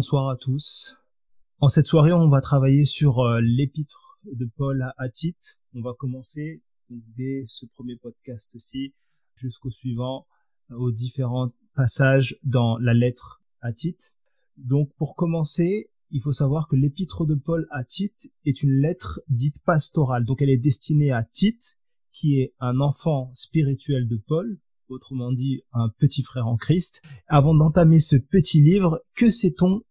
bonsoir à tous. En cette soirée, on va travailler sur euh, l'épître de Paul à, Tite. On va commencer dès ce premier podcast-ci jusqu'au suivant, euh, aux différents passages dans la lettre à Tite. Donc pour commencer, il faut savoir que l'épître de Paul à Tite est une lettre dite pastorale. Donc elle est destinée à Tite, qui est un enfant spirituel de Paul, autrement dit un petit frère en Christ. Avant d'entamer ce petit livre, que sait-on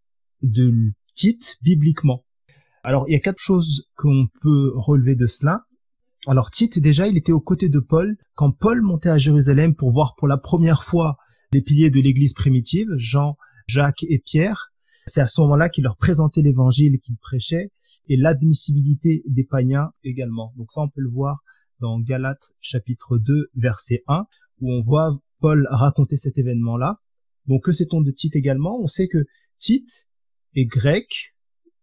de Tite bibliquement Alors il y a quatre choses qu'on peut relever de cela. Alors Tite déjà, il était aux côtés de Paul quand Paul montait à Jérusalem pour voir pour la première fois les piliers de l'église primitive, Jean, Jacques et Pierre. C'est à ce moment-là qu'il leur présentait l'évangile qu'il prêchait et l'admissibilité des païens également. Donc ça, on peut le voir dans Galates chapitre 2 verset 1 où on voit Paul raconter cet événement-là. Donc que sait-on de Tite également? On sait que Tite est grec,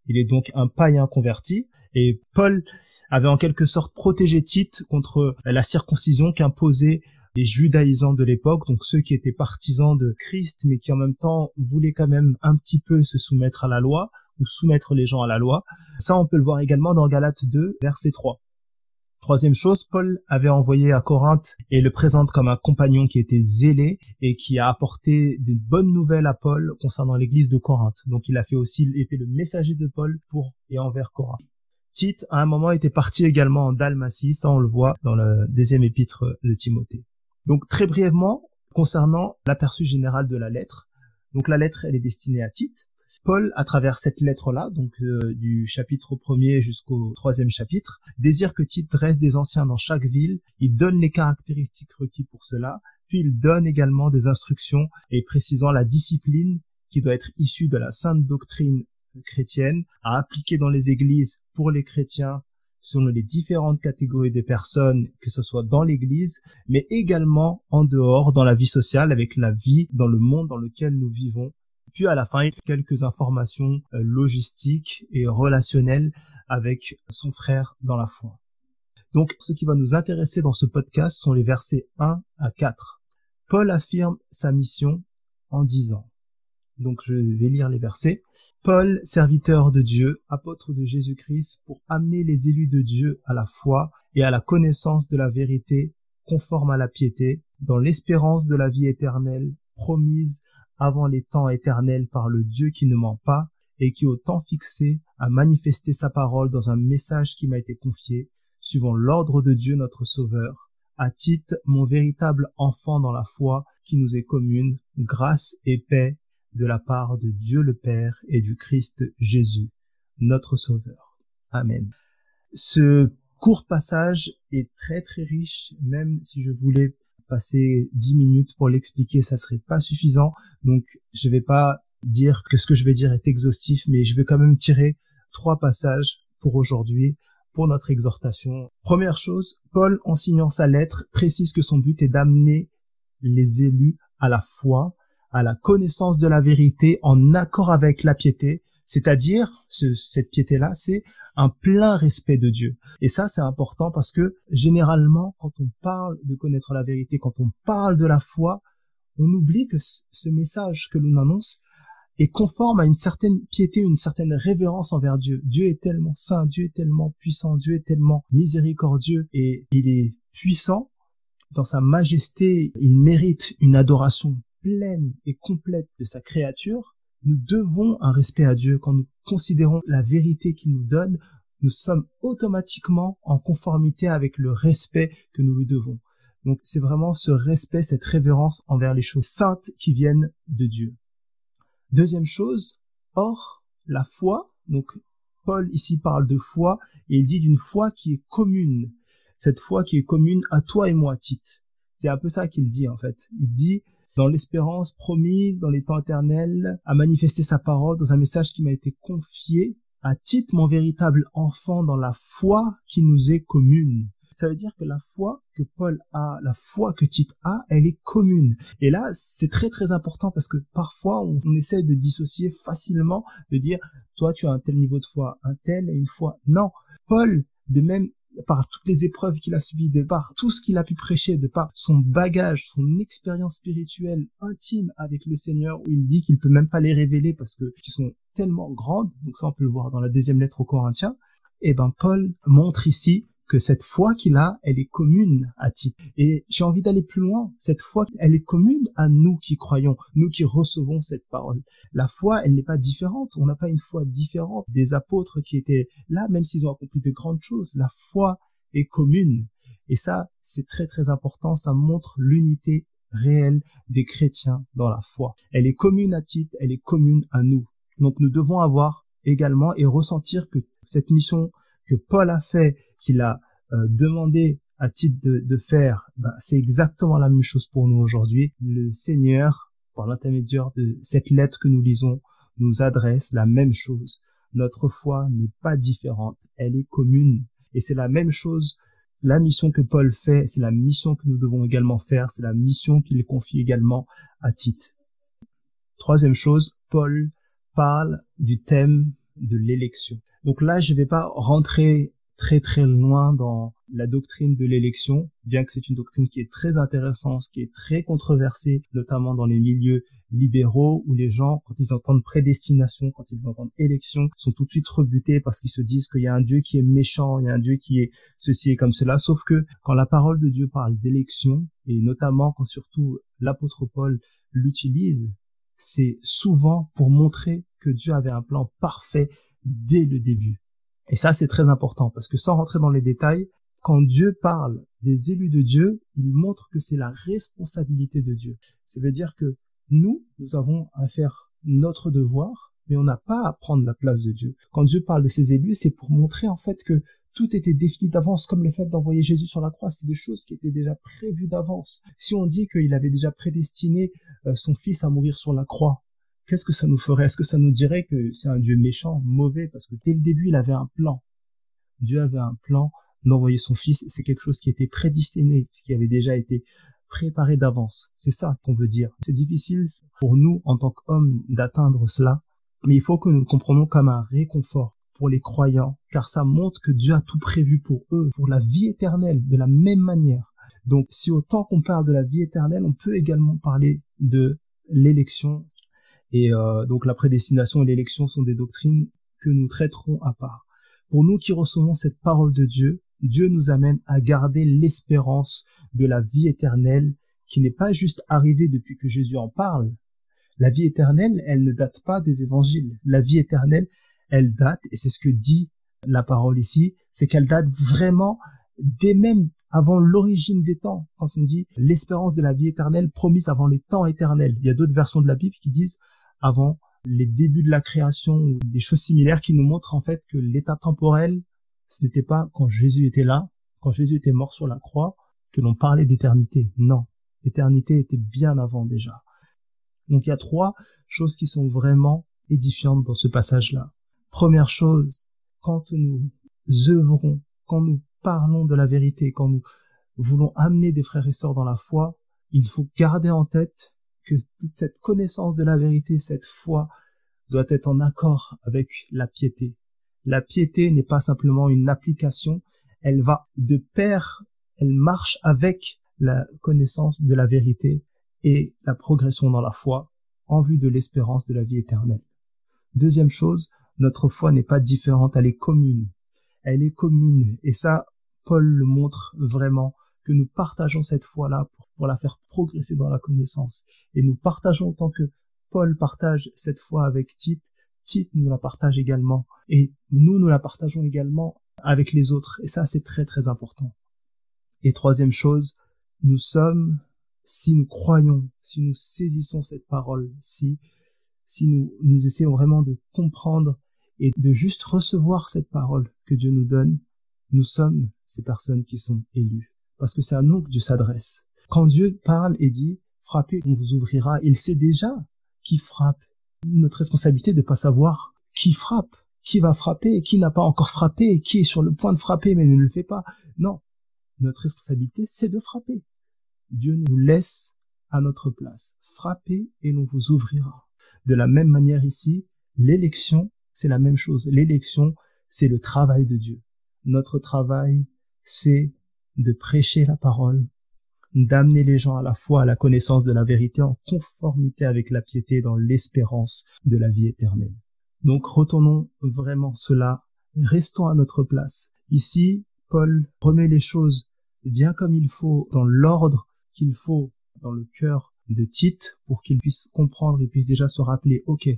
il est donc un païen converti, et Paul avait en quelque sorte protégé Tite contre la circoncision qu'imposaient les judaïsants de l'époque, donc ceux qui étaient partisans de Christ, mais qui en même temps voulaient quand même un petit peu se soumettre à la loi, ou soumettre les gens à la loi. Ça, on peut le voir également dans Galates 2, verset 3. Troisième chose, Paul avait envoyé à Corinthe et le présente comme un compagnon qui était zélé et qui a apporté des bonnes nouvelles à Paul concernant l'église de Corinthe. Donc il a fait aussi, le messager de Paul pour et envers Corinthe. Tite, à un moment, était parti également en Dalmatie, ça on le voit dans le deuxième épître de Timothée. Donc très brièvement, concernant l'aperçu général de la lettre, donc la lettre, elle est destinée à Tite. Paul, à travers cette lettre-là, donc euh, du chapitre premier jusqu'au troisième chapitre, désire que Tite dresse des anciens dans chaque ville, il donne les caractéristiques requises pour cela, puis il donne également des instructions et précisant la discipline qui doit être issue de la sainte doctrine chrétienne à appliquer dans les églises pour les chrétiens selon les différentes catégories de personnes, que ce soit dans l'église, mais également en dehors, dans la vie sociale, avec la vie dans le monde dans lequel nous vivons puis à la fin, il fait quelques informations euh, logistiques et relationnelles avec son frère dans la foi. Donc, ce qui va nous intéresser dans ce podcast sont les versets 1 à 4. Paul affirme sa mission en disant, donc je vais lire les versets. Paul, serviteur de Dieu, apôtre de Jésus-Christ, pour amener les élus de Dieu à la foi et à la connaissance de la vérité conforme à la piété, dans l'espérance de la vie éternelle promise avant les temps éternels par le Dieu qui ne ment pas et qui au temps fixé a manifesté sa parole dans un message qui m'a été confié, suivant l'ordre de Dieu notre Sauveur, à titre mon véritable enfant dans la foi qui nous est commune, grâce et paix de la part de Dieu le Père et du Christ Jésus, notre Sauveur. Amen. Ce court passage est très très riche, même si je voulais passer dix minutes pour l'expliquer, ça serait pas suffisant. Donc, je vais pas dire que ce que je vais dire est exhaustif, mais je vais quand même tirer trois passages pour aujourd'hui, pour notre exhortation. Première chose, Paul, en signant sa lettre, précise que son but est d'amener les élus à la foi, à la connaissance de la vérité en accord avec la piété, c'est-à-dire, cette piété-là, c'est un plein respect de Dieu. Et ça, c'est important parce que généralement, quand on parle de connaître la vérité, quand on parle de la foi, on oublie que ce message que l'on annonce est conforme à une certaine piété, une certaine révérence envers Dieu. Dieu est tellement saint, Dieu est tellement puissant, Dieu est tellement miséricordieux et il est puissant dans sa majesté. Il mérite une adoration pleine et complète de sa créature nous devons un respect à Dieu. Quand nous considérons la vérité qu'il nous donne, nous sommes automatiquement en conformité avec le respect que nous lui devons. Donc c'est vraiment ce respect, cette révérence envers les choses saintes qui viennent de Dieu. Deuxième chose, or, la foi, donc Paul ici parle de foi, et il dit d'une foi qui est commune. Cette foi qui est commune à toi et moi, Tite. C'est un peu ça qu'il dit en fait. Il dit dans l'espérance promise dans les temps éternels, à manifester sa parole dans un message qui m'a été confié, à titre mon véritable enfant dans la foi qui nous est commune. Ça veut dire que la foi que Paul a, la foi que Tite a, elle est commune. Et là, c'est très très important parce que parfois on, on, essaie de dissocier facilement, de dire toi tu as un tel niveau de foi, un tel et une foi. Non, Paul, de même par toutes les épreuves qu'il a subies, de par tout ce qu'il a pu prêcher, de par son bagage, son expérience spirituelle intime avec le Seigneur, où il dit qu'il peut même pas les révéler parce que qu'ils sont tellement grandes. Donc ça, on peut le voir dans la deuxième lettre aux Corinthiens. Et eh ben, Paul montre ici que cette foi qu'il a, elle est commune à titre. Et j'ai envie d'aller plus loin. Cette foi, elle est commune à nous qui croyons, nous qui recevons cette parole. La foi, elle n'est pas différente. On n'a pas une foi différente des apôtres qui étaient là, même s'ils ont accompli de grandes choses. La foi est commune. Et ça, c'est très très important. Ça montre l'unité réelle des chrétiens dans la foi. Elle est commune à titre, elle est commune à nous. Donc nous devons avoir également et ressentir que cette mission que Paul a fait qu'il a euh, demandé à titre de, faire, ben, c'est exactement la même chose pour nous aujourd'hui. Le Seigneur, par l'intermédiaire de cette lettre que nous lisons, nous adresse la même chose. Notre foi n'est pas différente, elle est commune. Et c'est la même chose, la mission que Paul fait, c'est la mission que nous devons également faire, c'est la mission qu'il confie également à Tite. Troisième chose, Paul parle du thème de l'élection. Donc là, je ne vais pas rentrer très très loin dans la doctrine de l'élection, bien que c'est une doctrine qui est très intéressante, qui est très controversée, notamment dans les milieux libéraux où les gens, quand ils entendent prédestination, quand ils entendent élection, sont tout de suite rebutés parce qu'ils se disent qu'il y a un Dieu qui est méchant, il y a un Dieu qui est ceci et comme cela. Sauf que quand la parole de Dieu parle d'élection, et notamment quand surtout l'apôtre Paul l'utilise, c'est souvent pour montrer que Dieu avait un plan parfait dès le début. Et ça, c'est très important parce que sans rentrer dans les détails, quand Dieu parle des élus de Dieu, il montre que c'est la responsabilité de Dieu. Ça veut dire que nous, nous avons à faire notre devoir, mais on n'a pas à prendre la place de Dieu. Quand Dieu parle de ses élus, c'est pour montrer en fait que tout était défini d'avance, comme le fait d'envoyer Jésus sur la croix, c'est des choses qui étaient déjà prévues d'avance. Si on dit qu'il avait déjà prédestiné euh, son fils à mourir sur la croix, qu'est-ce que ça nous ferait? Est-ce que ça nous dirait que c'est un Dieu méchant, mauvais? Parce que dès le début, il avait un plan. Dieu avait un plan d'envoyer son fils. C'est quelque chose qui était prédestiné, ce qui avait déjà été préparé d'avance. C'est ça qu'on veut dire. C'est difficile pour nous, en tant qu'hommes, d'atteindre cela, mais il faut que nous le comprenions comme un réconfort pour les croyants, car ça montre que Dieu a tout prévu pour eux, pour la vie éternelle, de la même manière. Donc, si autant qu'on parle de la vie éternelle, on peut également parler de l'élection. Et euh, donc la prédestination et l'élection sont des doctrines que nous traiterons à part. Pour nous qui recevons cette parole de Dieu, Dieu nous amène à garder l'espérance de la vie éternelle qui n'est pas juste arrivée depuis que Jésus en parle. La vie éternelle, elle ne date pas des évangiles. La vie éternelle, elle date, et c'est ce que dit la parole ici, c'est qu'elle date vraiment dès même avant l'origine des temps. Quand on dit l'espérance de la vie éternelle promise avant les temps éternels. Il y a d'autres versions de la Bible qui disent avant les débuts de la création ou des choses similaires qui nous montrent en fait que l'état temporel, ce n'était pas quand Jésus était là, quand Jésus était mort sur la croix, que l'on parlait d'éternité. Non, l'éternité était bien avant déjà. Donc il y a trois choses qui sont vraiment édifiantes dans ce passage-là. Première chose, quand nous œuvrons, quand nous parlons de la vérité, quand nous voulons amener des frères et sœurs dans la foi, il faut garder en tête que toute cette connaissance de la vérité, cette foi, doit être en accord avec la piété. La piété n'est pas simplement une application, elle va de pair, elle marche avec la connaissance de la vérité et la progression dans la foi en vue de l'espérance de la vie éternelle. Deuxième chose, notre foi n'est pas différente, elle est commune. Elle est commune et ça, Paul le montre vraiment que nous partageons cette foi-là pour, la faire progresser dans la connaissance. Et nous partageons tant que Paul partage cette foi avec Tite, Tite nous la partage également. Et nous, nous la partageons également avec les autres. Et ça, c'est très très important. Et troisième chose, nous sommes, si nous croyons, si nous saisissons cette parole, si, si nous, nous essayons vraiment de comprendre et de juste recevoir cette parole que Dieu nous donne, nous sommes ces personnes qui sont élues. Parce que c'est à nous que Dieu s'adresse. Quand Dieu parle et dit, frappez, on vous ouvrira, il sait déjà qui frappe. Notre responsabilité de pas savoir qui frappe, qui va frapper, qui n'a pas encore frappé, qui est sur le point de frapper mais ne le fait pas. Non. Notre responsabilité, c'est de frapper. Dieu nous laisse à notre place. Frappez et l'on vous ouvrira. De la même manière ici, l'élection, c'est la même chose. L'élection, c'est le travail de Dieu notre travail c'est de prêcher la parole, d'amener les gens à la foi à la connaissance de la vérité en conformité avec la piété dans l'espérance de la vie éternelle. Donc retournons vraiment cela, restons à notre place. Ici, Paul remet les choses bien comme il faut, dans l'ordre qu'il faut, dans le cœur de Tite, pour qu'il puisse comprendre et puisse déjà se rappeler, ok,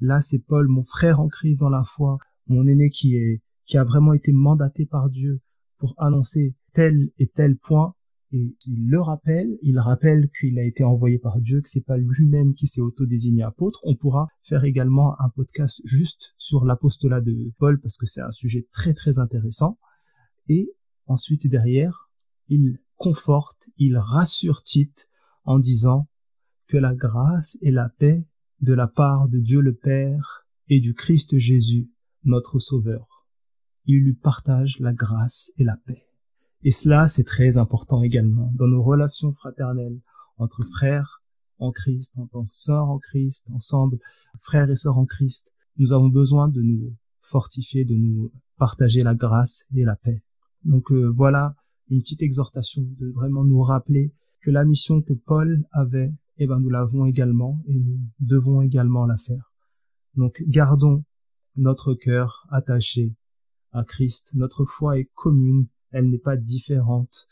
là c'est Paul, mon frère en Christ dans la foi, mon aîné qui est, qui a vraiment été mandaté par Dieu pour annoncer tel et tel point, et il le rappelle, il rappelle qu'il a été envoyé par Dieu, que c'est pas lui-même qui s'est auto-désigné apôtre. On pourra faire également un podcast juste sur l'apostolat de Paul parce que c'est un sujet très très intéressant. Et ensuite derrière, il conforte, il rassure Tite en disant que la grâce et la paix de la part de Dieu le Père et du Christ Jésus, notre Sauveur. Il lui partage la grâce et la paix. Et cela, c'est très important également dans nos relations fraternelles entre frères en Christ, en tant sœurs en Christ, ensemble, frères et sœurs en Christ. Nous avons besoin de nous fortifier, de nous partager la grâce et la paix. Donc euh, voilà une petite exhortation de vraiment nous rappeler que la mission que Paul avait, eh ben nous l'avons également et nous devons également la faire. Donc gardons notre cœur attaché à Christ. Notre foi est commune elle n'est pas différente.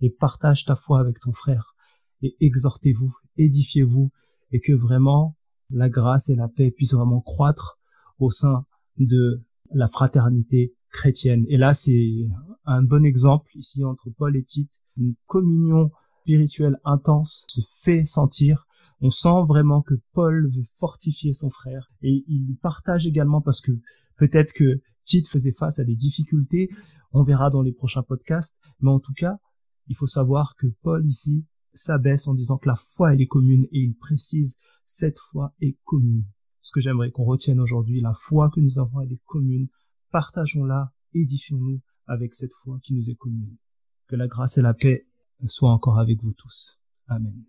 Et partage ta foi avec ton frère et exhortez-vous, édifiez-vous et que vraiment la grâce et la paix puissent vraiment croître au sein de la fraternité chrétienne. Et là, c'est un bon exemple ici entre Paul et Tite. Une communion spirituelle intense se fait sentir. On sent vraiment que Paul veut fortifier son frère et il lui partage également parce que peut-être que Tite faisait face à des difficultés. On verra dans les prochains podcasts. Mais en tout cas, il faut savoir que Paul ici s'abaisse en disant que la foi, elle est commune et il précise cette foi est commune. Ce que j'aimerais qu'on retienne aujourd'hui, la foi que nous avons, elle est commune. Partageons-la, édifions-nous avec cette foi qui nous est commune. Que la grâce et la paix soient encore avec vous tous. Amen.